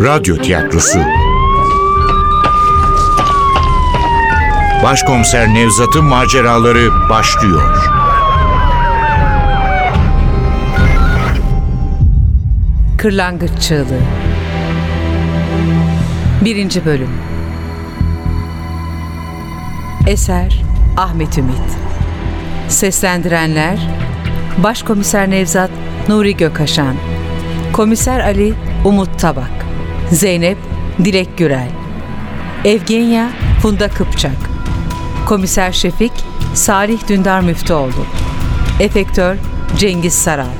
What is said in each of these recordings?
Radyo Tiyatrosu. Başkomiser Nevzat'ın maceraları başlıyor. Kırlangıç Çığlığı. Birinci Bölüm. Eser Ahmet Ümit. Seslendirenler Başkomiser Nevzat Nuri Gökaşan Komiser Ali Umut Tabak Zeynep Dilek Gürel Evgenya Funda Kıpçak Komiser Şefik Salih Dündar Müftüoğlu Efektör Cengiz Saral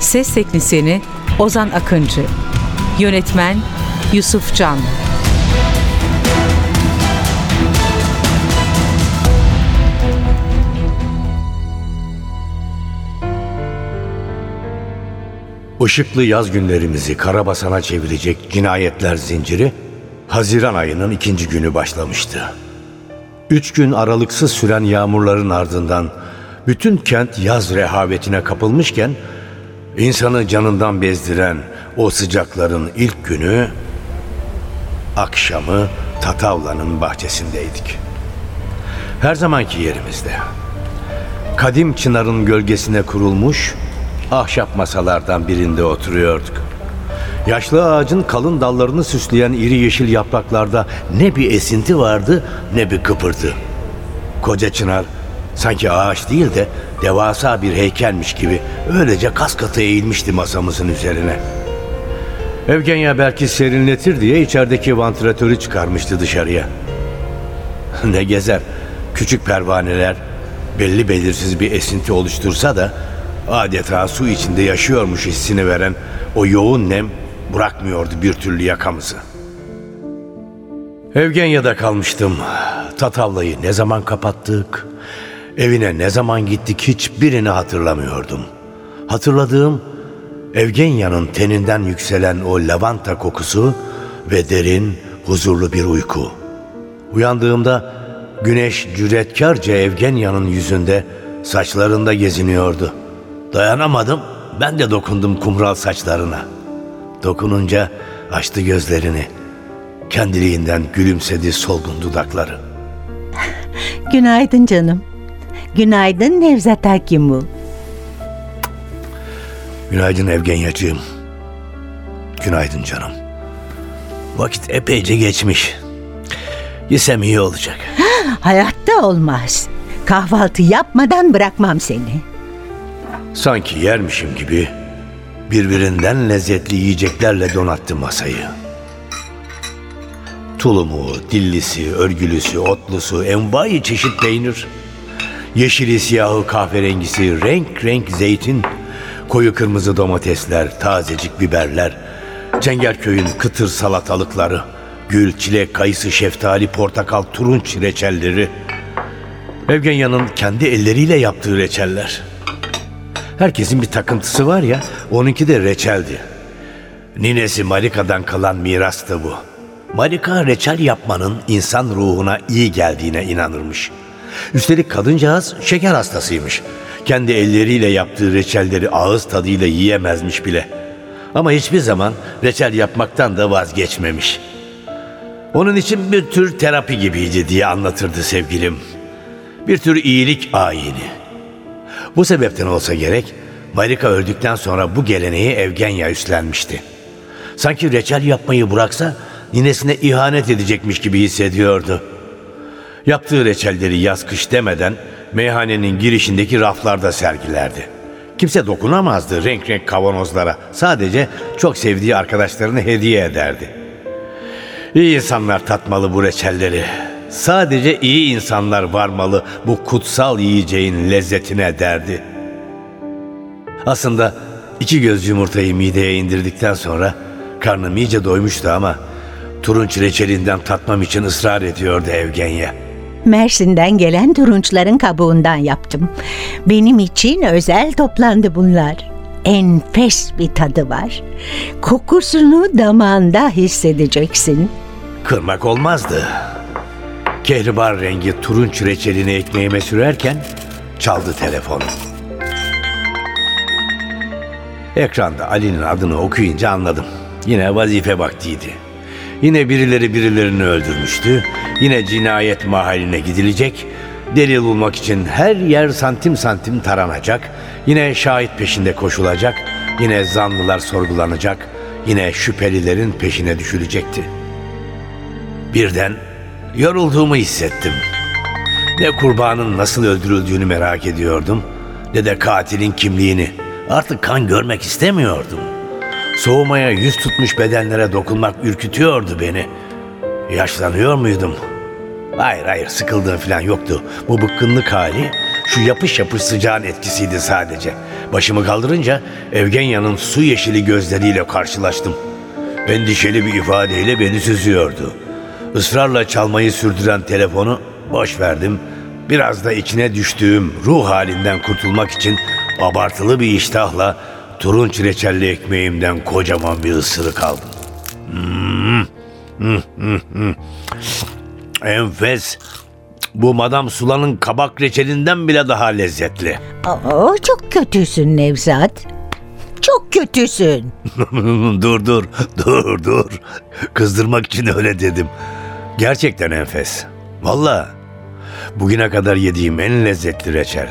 Ses Teknisini Ozan Akıncı Yönetmen Yusuf Canlı Işıklı yaz günlerimizi karabasana çevirecek cinayetler zinciri Haziran ayının ikinci günü başlamıştı. Üç gün aralıksız süren yağmurların ardından bütün kent yaz rehavetine kapılmışken insanı canından bezdiren o sıcakların ilk günü akşamı Tatavla'nın bahçesindeydik. Her zamanki yerimizde. Kadim çınarın gölgesine kurulmuş ahşap masalardan birinde oturuyorduk. Yaşlı ağacın kalın dallarını süsleyen iri yeşil yapraklarda ne bir esinti vardı ne bir kıpırtı. Koca çınar sanki ağaç değil de devasa bir heykelmiş gibi öylece kas katı eğilmişti masamızın üzerine. Evgenya belki serinletir diye içerideki vantilatörü çıkarmıştı dışarıya. ne gezer, küçük pervaneler belli belirsiz bir esinti oluştursa da adeta su içinde yaşıyormuş hissini veren o yoğun nem bırakmıyordu bir türlü yakamızı. Evgenya'da kalmıştım. Tatavlayı ne zaman kapattık, evine ne zaman gittik hiçbirini hatırlamıyordum. Hatırladığım Evgenya'nın teninden yükselen o lavanta kokusu ve derin, huzurlu bir uyku. Uyandığımda güneş cüretkarca Evgenya'nın yüzünde, saçlarında geziniyordu. Dayanamadım, ben de dokundum kumral saçlarına. Dokununca açtı gözlerini. Kendiliğinden gülümsedi solgun dudakları. Günaydın canım. Günaydın Nevzat Hakimu. Günaydın Evgenyacığım. Günaydın canım. Vakit epeyce geçmiş. Yesem iyi olacak. Hayatta olmaz. Kahvaltı yapmadan bırakmam seni. Sanki yermişim gibi birbirinden lezzetli yiyeceklerle donattı masayı. Tulumu, dillisi, örgülüsü, otlusu, envai çeşit peynir, yeşili, siyahı, kahverengisi, renk renk zeytin, koyu kırmızı domatesler, tazecik biberler, Cengerköy'ün kıtır salatalıkları, gül, çilek, kayısı, şeftali, portakal, turunç reçelleri, Evgenya'nın kendi elleriyle yaptığı reçeller. Herkesin bir takıntısı var ya, onunki de reçeldi. Ninesi Marika'dan kalan mirastı bu. Marika reçel yapmanın insan ruhuna iyi geldiğine inanırmış. Üstelik kadıncağız şeker hastasıymış. Kendi elleriyle yaptığı reçelleri ağız tadıyla yiyemezmiş bile. Ama hiçbir zaman reçel yapmaktan da vazgeçmemiş. Onun için bir tür terapi gibiydi diye anlatırdı sevgilim. Bir tür iyilik ayini. Bu sebepten olsa gerek Marika öldükten sonra bu geleneği Evgenya üstlenmişti. Sanki reçel yapmayı bıraksa ninesine ihanet edecekmiş gibi hissediyordu. Yaptığı reçelleri yaz kış demeden meyhanenin girişindeki raflarda sergilerdi. Kimse dokunamazdı renk renk kavanozlara. Sadece çok sevdiği arkadaşlarını hediye ederdi. İyi insanlar tatmalı bu reçelleri. Sadece iyi insanlar varmalı bu kutsal yiyeceğin lezzetine derdi. Aslında iki göz yumurtayı mideye indirdikten sonra karnım iyice doymuştu ama turunç reçelinden tatmam için ısrar ediyordu Evgenya. Mersin'den gelen turunçların kabuğundan yaptım. Benim için özel toplandı bunlar. Enfes bir tadı var. Kokusunu damağında hissedeceksin. Kırmak olmazdı. Kehribar rengi turunç reçelini ekmeğime sürerken çaldı telefonu. Ekranda Ali'nin adını okuyunca anladım. Yine vazife vaktiydi. Yine birileri birilerini öldürmüştü. Yine cinayet mahalline gidilecek. Delil bulmak için her yer santim santim taranacak. Yine şahit peşinde koşulacak. Yine zanlılar sorgulanacak. Yine şüphelilerin peşine düşülecekti. Birden yorulduğumu hissettim. Ne kurbanın nasıl öldürüldüğünü merak ediyordum ne de katilin kimliğini. Artık kan görmek istemiyordum. Soğumaya yüz tutmuş bedenlere dokunmak ürkütüyordu beni. Yaşlanıyor muydum? Hayır hayır sıkıldığım falan yoktu. Bu bıkkınlık hali şu yapış yapış sıcağın etkisiydi sadece. Başımı kaldırınca Evgenya'nın su yeşili gözleriyle karşılaştım. Endişeli bir ifadeyle beni süzüyordu. Israrla çalmayı sürdüren telefonu boş verdim. Biraz da içine düştüğüm ruh halinden kurtulmak için abartılı bir iştahla turunç reçelli ekmeğimden kocaman bir ısırık aldım. Hmm. Hmm, hmm, hmm. Enfes. Bu Madam Sula'nın kabak reçelinden bile daha lezzetli. Aa, çok kötüsün Nevzat. Çok kötüsün. dur dur dur dur. Kızdırmak için öyle dedim. Gerçekten enfes. Valla bugüne kadar yediğim en lezzetli reçel.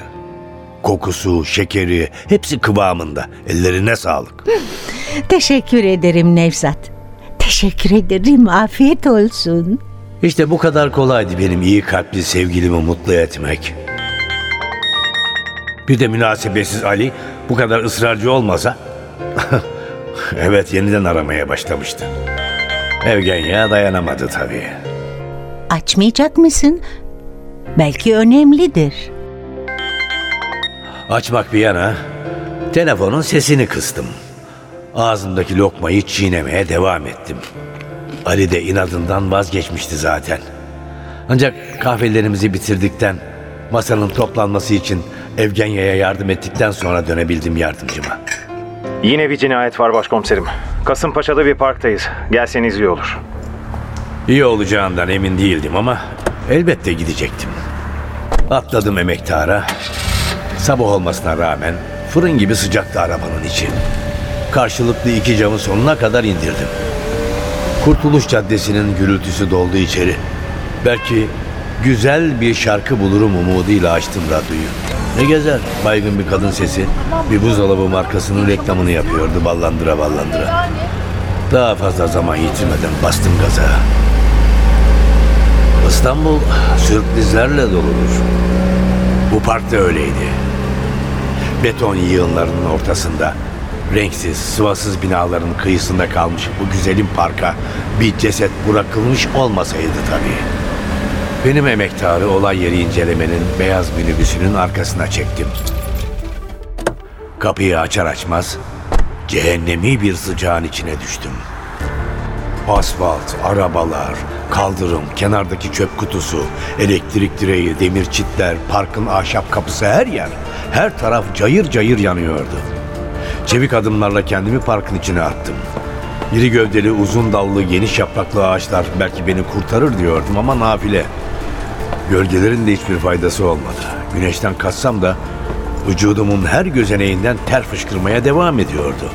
Kokusu, şekeri hepsi kıvamında. Ellerine sağlık. Teşekkür ederim Nevzat. Teşekkür ederim. Afiyet olsun. İşte bu kadar kolaydı benim iyi kalpli sevgilimi mutlu etmek. Bir de münasebetsiz Ali bu kadar ısrarcı olmasa... evet yeniden aramaya başlamıştı. Evgenya dayanamadı tabii. Açmayacak mısın? Belki önemlidir. Açmak bir yana telefonun sesini kıstım. Ağzımdaki lokmayı çiğnemeye devam ettim. Ali de inadından vazgeçmişti zaten. Ancak kahvelerimizi bitirdikten, masanın toplanması için Evgenya'ya yardım ettikten sonra dönebildim yardımcıma. Yine bir cinayet var başkomiserim. Kasımpaşa'da bir parktayız. Gelseniz iyi olur. İyi olacağından emin değildim ama elbette gidecektim. Atladım emektara. Sabah olmasına rağmen fırın gibi sıcaktı arabanın içi. Karşılıklı iki camı sonuna kadar indirdim. Kurtuluş Caddesi'nin gürültüsü doldu içeri. Belki güzel bir şarkı bulurum umuduyla açtım radyoyu. Ne gezer baygın bir kadın sesi bir buzdolabı markasının reklamını yapıyordu ballandıra ballandıra. Daha fazla zaman yitirmeden bastım gaza. İstanbul sürprizlerle doludur. Bu park da öyleydi. Beton yığınlarının ortasında, renksiz, sıvasız binaların kıyısında kalmış bu güzelim parka bir ceset bırakılmış olmasaydı tabii. Benim emektarı olay yeri incelemenin beyaz minibüsünün arkasına çektim. Kapıyı açar açmaz cehennemi bir sıcağın içine düştüm. Asfalt, arabalar, kaldırım, kenardaki çöp kutusu, elektrik direği, demir çitler, parkın ahşap kapısı her yer. Her taraf cayır cayır yanıyordu. Çevik adımlarla kendimi parkın içine attım. İri gövdeli, uzun dallı, geniş yapraklı ağaçlar belki beni kurtarır diyordum ama nafile. Gölgelerin de hiçbir faydası olmadı. Güneşten kaçsam da vücudumun her gözeneğinden ter fışkırmaya devam ediyordu.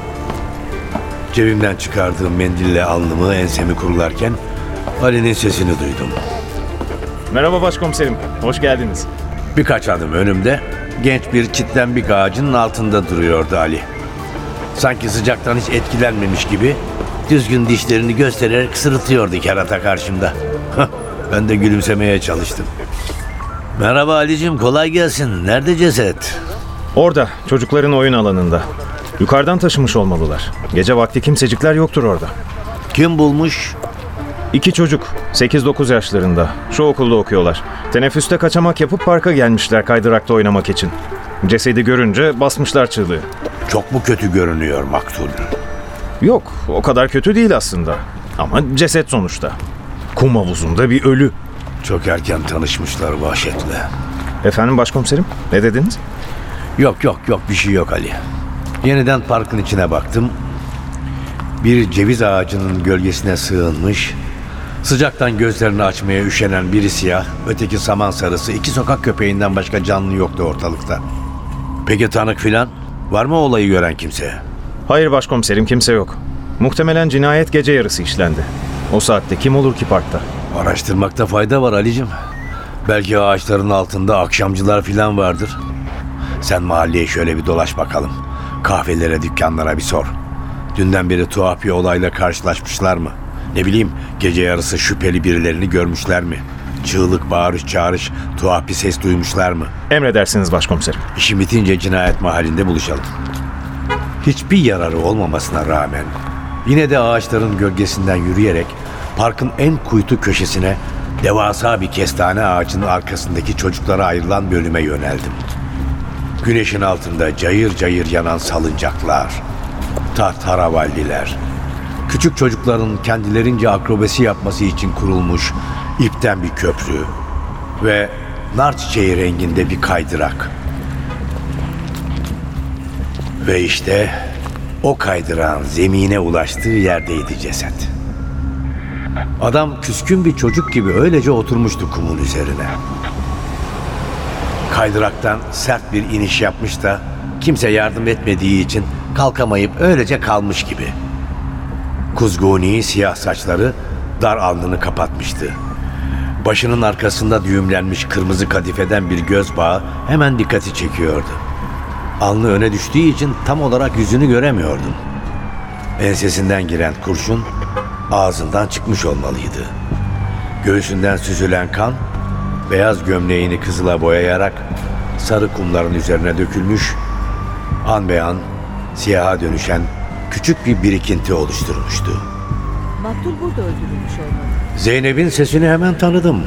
Cebimden çıkardığım mendille alnımı ensemi kurularken Ali'nin sesini duydum. Merhaba başkomiserim. Hoş geldiniz. Birkaç adım önümde genç bir çitlenbik ağacının altında duruyordu Ali. Sanki sıcaktan hiç etkilenmemiş gibi düzgün dişlerini göstererek sırıtıyordu kerata karşımda. ben de gülümsemeye çalıştım. Merhaba Ali'cim kolay gelsin. Nerede ceset? Orada, çocukların oyun alanında. Yukarıdan taşımış olmalılar. Gece vakti kimsecikler yoktur orada. Kim bulmuş? İki çocuk, 8-9 yaşlarında. Şu okulda okuyorlar. Teneffüste kaçamak yapıp parka gelmişler kaydırakta oynamak için. Cesedi görünce basmışlar çığlığı. Çok mu kötü görünüyor maktul? Yok, o kadar kötü değil aslında. Ama ceset sonuçta. Kum havuzunda bir ölü. Çok erken tanışmışlar vahşetle. Efendim başkomiserim, ne dediniz? Yok yok yok bir şey yok Ali. Yeniden parkın içine baktım. Bir ceviz ağacının gölgesine sığınmış, sıcaktan gözlerini açmaya üşenen biri siyah, öteki saman sarısı, iki sokak köpeğinden başka canlı yoktu ortalıkta. Peki tanık filan? Var mı olayı gören kimse? Hayır başkomiserim, kimse yok. Muhtemelen cinayet gece yarısı işlendi. O saatte kim olur ki parkta? Araştırmakta fayda var Ali'cim. Belki ağaçların altında akşamcılar filan vardır. Sen mahalleye şöyle bir dolaş bakalım. Kahvelere, dükkanlara bir sor. Dünden beri tuhaf bir olayla karşılaşmışlar mı? Ne bileyim gece yarısı şüpheli birilerini görmüşler mi? Çığlık, bağırış, çağrış, tuhaf bir ses duymuşlar mı? Emredersiniz başkomiserim. İşim bitince cinayet mahallinde buluşalım. Hiçbir yararı olmamasına rağmen yine de ağaçların gölgesinden yürüyerek parkın en kuytu köşesine devasa bir kestane ağacının arkasındaki çocuklara ayrılan bölüme yöneldim. Güneşin altında cayır cayır yanan salıncaklar, tahtaravalliler, küçük çocukların kendilerince akrobasi yapması için kurulmuş ipten bir köprü ve nar çiçeği renginde bir kaydırak. Ve işte o kaydıran zemine ulaştığı yerdeydi ceset. Adam küskün bir çocuk gibi öylece oturmuştu kumun üzerine. Kaydıraktan sert bir iniş yapmış da kimse yardım etmediği için kalkamayıp öylece kalmış gibi. Kuzguni siyah saçları dar alnını kapatmıştı. Başının arkasında düğümlenmiş kırmızı kadifeden bir göz bağı hemen dikkati çekiyordu. Alnı öne düştüğü için tam olarak yüzünü göremiyordum. Ensesinden giren kurşun ağzından çıkmış olmalıydı. Göğsünden süzülen kan beyaz gömleğini kızıla boyayarak sarı kumların üzerine dökülmüş, an be an siyaha dönüşen küçük bir birikinti oluşturmuştu. Maktul burada öldürülmüş olmalı. Zeynep'in sesini hemen tanıdım.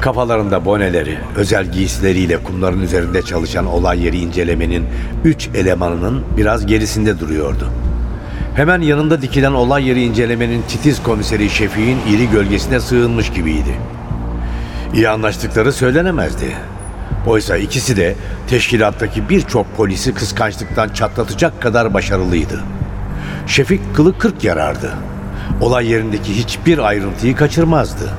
Kafalarında boneleri, özel giysileriyle kumların üzerinde çalışan olay yeri incelemenin üç elemanının biraz gerisinde duruyordu. Hemen yanında dikilen olay yeri incelemenin titiz komiseri Şefik'in iri gölgesine sığınmış gibiydi. İyi anlaştıkları söylenemezdi. Oysa ikisi de teşkilattaki birçok polisi kıskançlıktan çatlatacak kadar başarılıydı. Şefik kılı kırk yarardı. Olay yerindeki hiçbir ayrıntıyı kaçırmazdı.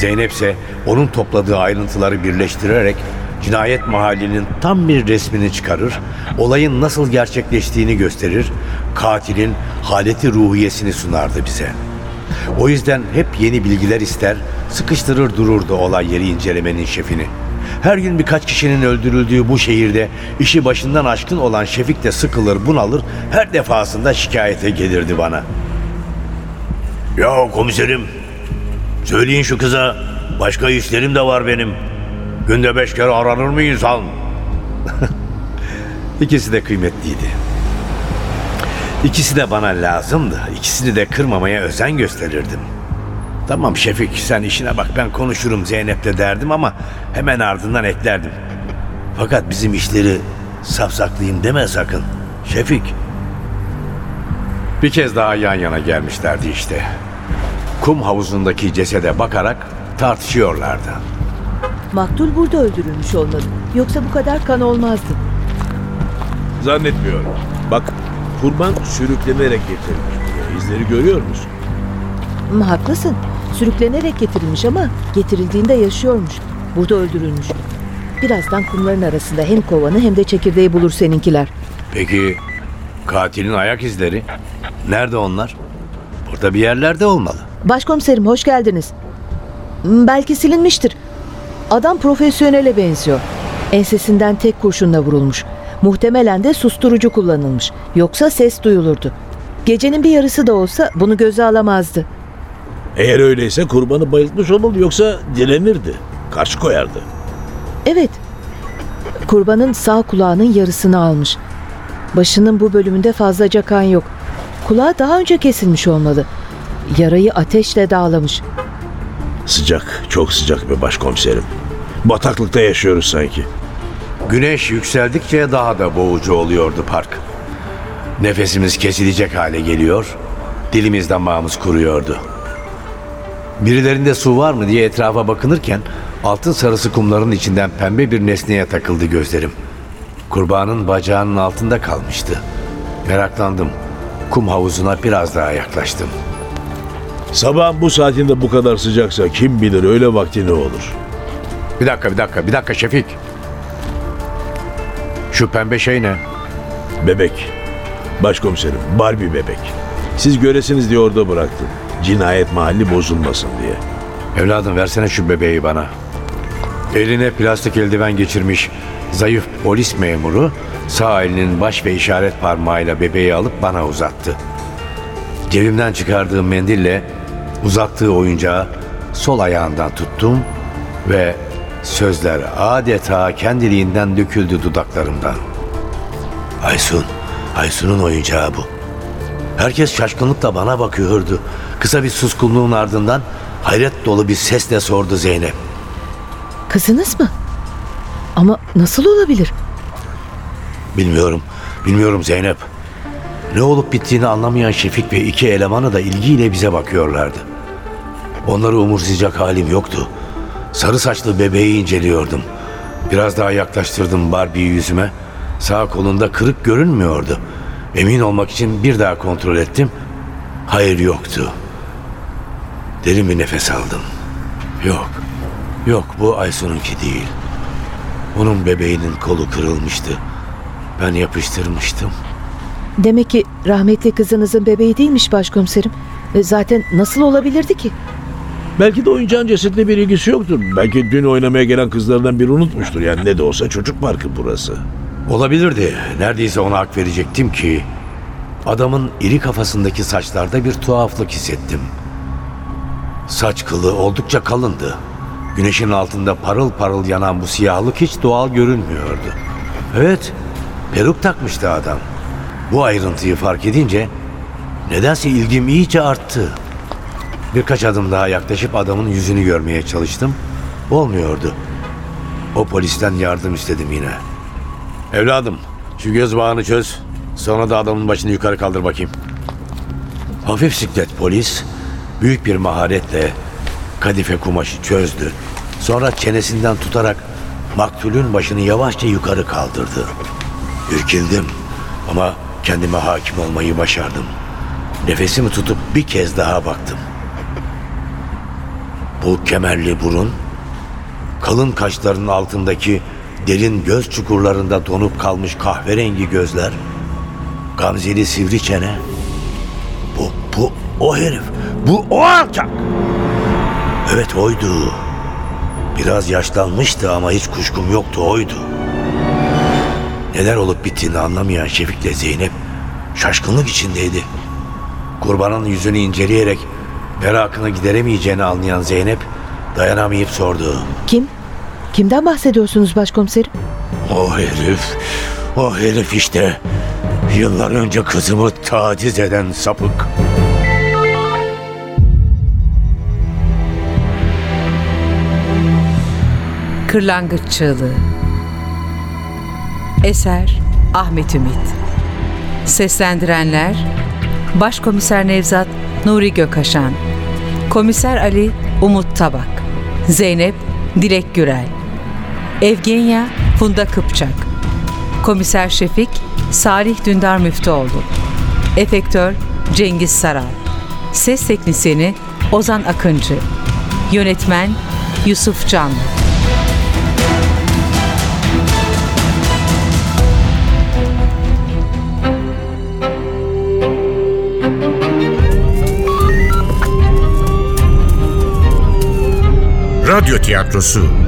Zeynep ise onun topladığı ayrıntıları birleştirerek cinayet mahallinin tam bir resmini çıkarır, olayın nasıl gerçekleştiğini gösterir, katilin haleti ruhiyesini sunardı bize. O yüzden hep yeni bilgiler ister, sıkıştırır dururdu olay yeri incelemenin şefini. Her gün birkaç kişinin öldürüldüğü bu şehirde işi başından aşkın olan Şefik de sıkılır, bunalır, her defasında şikayete gelirdi bana. Ya komiserim, söyleyin şu kıza, başka işlerim de var benim. Günde beş kere aranır mı insan? İkisi de kıymetliydi. İkisi de bana lazımdı. İkisini de kırmamaya özen gösterirdim. Tamam Şefik sen işine bak ben konuşurum Zeynep'le derdim ama hemen ardından eklerdim. Fakat bizim işleri safsaklayayım deme sakın. Şefik. Bir kez daha yan yana gelmişlerdi işte. Kum havuzundaki cesede bakarak tartışıyorlardı. Maktul burada öldürülmüş olmalı. Yoksa bu kadar kan olmazdı. Zannetmiyorum. Bak kurban sürüklenerek getirilmiş buraya. İzleri görüyor musun? Haklısın. Sürüklenerek getirilmiş ama getirildiğinde yaşıyormuş. Burada öldürülmüş. Birazdan kumların arasında hem kovanı hem de çekirdeği bulur seninkiler. Peki katilin ayak izleri? Nerede onlar? Burada bir yerlerde olmalı. Başkomiserim hoş geldiniz. Hmm, Belki silinmiştir. Adam profesyonele benziyor. Ensesinden tek kurşunla vurulmuş. Muhtemelen de susturucu kullanılmış. Yoksa ses duyulurdu. Gecenin bir yarısı da olsa bunu göze alamazdı. Eğer öyleyse kurbanı bayıltmış olmalı yoksa direnirdi. Karşı koyardı. Evet. Kurbanın sağ kulağının yarısını almış. Başının bu bölümünde fazlaca kan yok. Kulağı daha önce kesilmiş olmalı. Yarayı ateşle dağlamış. Sıcak, çok sıcak be başkomiserim. Bataklıkta yaşıyoruz sanki. Güneş yükseldikçe daha da boğucu oluyordu park. Nefesimiz kesilecek hale geliyor, dilimiz damağımız kuruyordu. Birilerinde su var mı diye etrafa bakınırken altın sarısı kumların içinden pembe bir nesneye takıldı gözlerim. Kurbanın bacağının altında kalmıştı. Meraklandım. Kum havuzuna biraz daha yaklaştım. Sabahın bu saatinde bu kadar sıcaksa kim bilir öyle vakti ne olur. Bir dakika, bir dakika, bir dakika Şefik. Şu pembe şey ne? Bebek. Başkomiserim, Barbie bebek. Siz göresiniz diye orada bıraktım. Cinayet mahalli bozulmasın diye. Evladım versene şu bebeği bana. Eline plastik eldiven geçirmiş zayıf polis memuru sağ elinin baş ve işaret parmağıyla bebeği alıp bana uzattı. Cebimden çıkardığım mendille uzattığı oyuncağı sol ayağından tuttum ve sözler adeta kendiliğinden döküldü dudaklarımdan. Aysun, Aysun'un oyuncağı bu. Herkes şaşkınlıkla bana bakıyordu. Kısa bir suskunluğun ardından hayret dolu bir sesle sordu Zeynep. Kızınız mı? Ama nasıl olabilir? Bilmiyorum, bilmiyorum Zeynep. Ne olup bittiğini anlamayan Şefik ve iki elemanı da ilgiyle bize bakıyorlardı. Onları umursayacak halim yoktu. Sarı saçlı bebeği inceliyordum. Biraz daha yaklaştırdım Barbie'yi yüzüme. Sağ kolunda kırık görünmüyordu. Emin olmak için bir daha kontrol ettim. Hayır yoktu. Derin bir nefes aldım. Yok, yok bu Aysun'unki değil. Onun bebeğinin kolu kırılmıştı. Ben yapıştırmıştım. Demek ki rahmetli kızınızın bebeği değilmiş başkomiserim. E, Zaten nasıl olabilirdi ki? Belki de oyuncağın cesetle bir ilgisi yoktur. Belki dün oynamaya gelen kızlardan biri unutmuştur. Yani ne de olsa çocuk parkı burası. Olabilirdi. Neredeyse ona hak verecektim ki adamın iri kafasındaki saçlarda bir tuhaflık hissettim. Saç kılı oldukça kalındı. Güneşin altında parıl parıl yanan bu siyahlık hiç doğal görünmüyordu. Evet, peruk takmıştı adam. Bu ayrıntıyı fark edince nedense ilgim iyice arttı. Birkaç adım daha yaklaşıp adamın yüzünü görmeye çalıştım. Olmuyordu. O polisten yardım istedim yine. Evladım şu göz bağını çöz. Sonra da adamın başını yukarı kaldır bakayım. Hafif siklet polis büyük bir maharetle kadife kumaşı çözdü. Sonra çenesinden tutarak maktulün başını yavaşça yukarı kaldırdı. Ürkildim ama kendime hakim olmayı başardım. Nefesimi tutup bir kez daha baktım. Bu kemerli burun, kalın kaşlarının altındaki derin göz çukurlarında donup kalmış kahverengi gözler, gamzeli sivri çene. Bu, bu o herif, bu o alçak. Evet oydu. Biraz yaşlanmıştı ama hiç kuşkum yoktu oydu. Neler olup bittiğini anlamayan Şefik'le Zeynep şaşkınlık içindeydi. Kurbanın yüzünü inceleyerek merakını gideremeyeceğini anlayan Zeynep dayanamayıp sordu. Kim? Kimden bahsediyorsunuz başkomiserim? O herif, o herif işte. Yıllar önce kızımı taciz eden sapık. Kırlangıç Çığlığı Eser Ahmet Ümit Seslendirenler Başkomiser Nevzat Nuri Gökaşan Komiser Ali Umut Tabak Zeynep Dilek Gürel Evgenya Funda Kıpçak. Komiser Şefik Salih Dündar Müftüoğlu. Efektör Cengiz Saral. Ses Teknisini Ozan Akıncı. Yönetmen Yusuf Canlı. Radyo tiyatrosu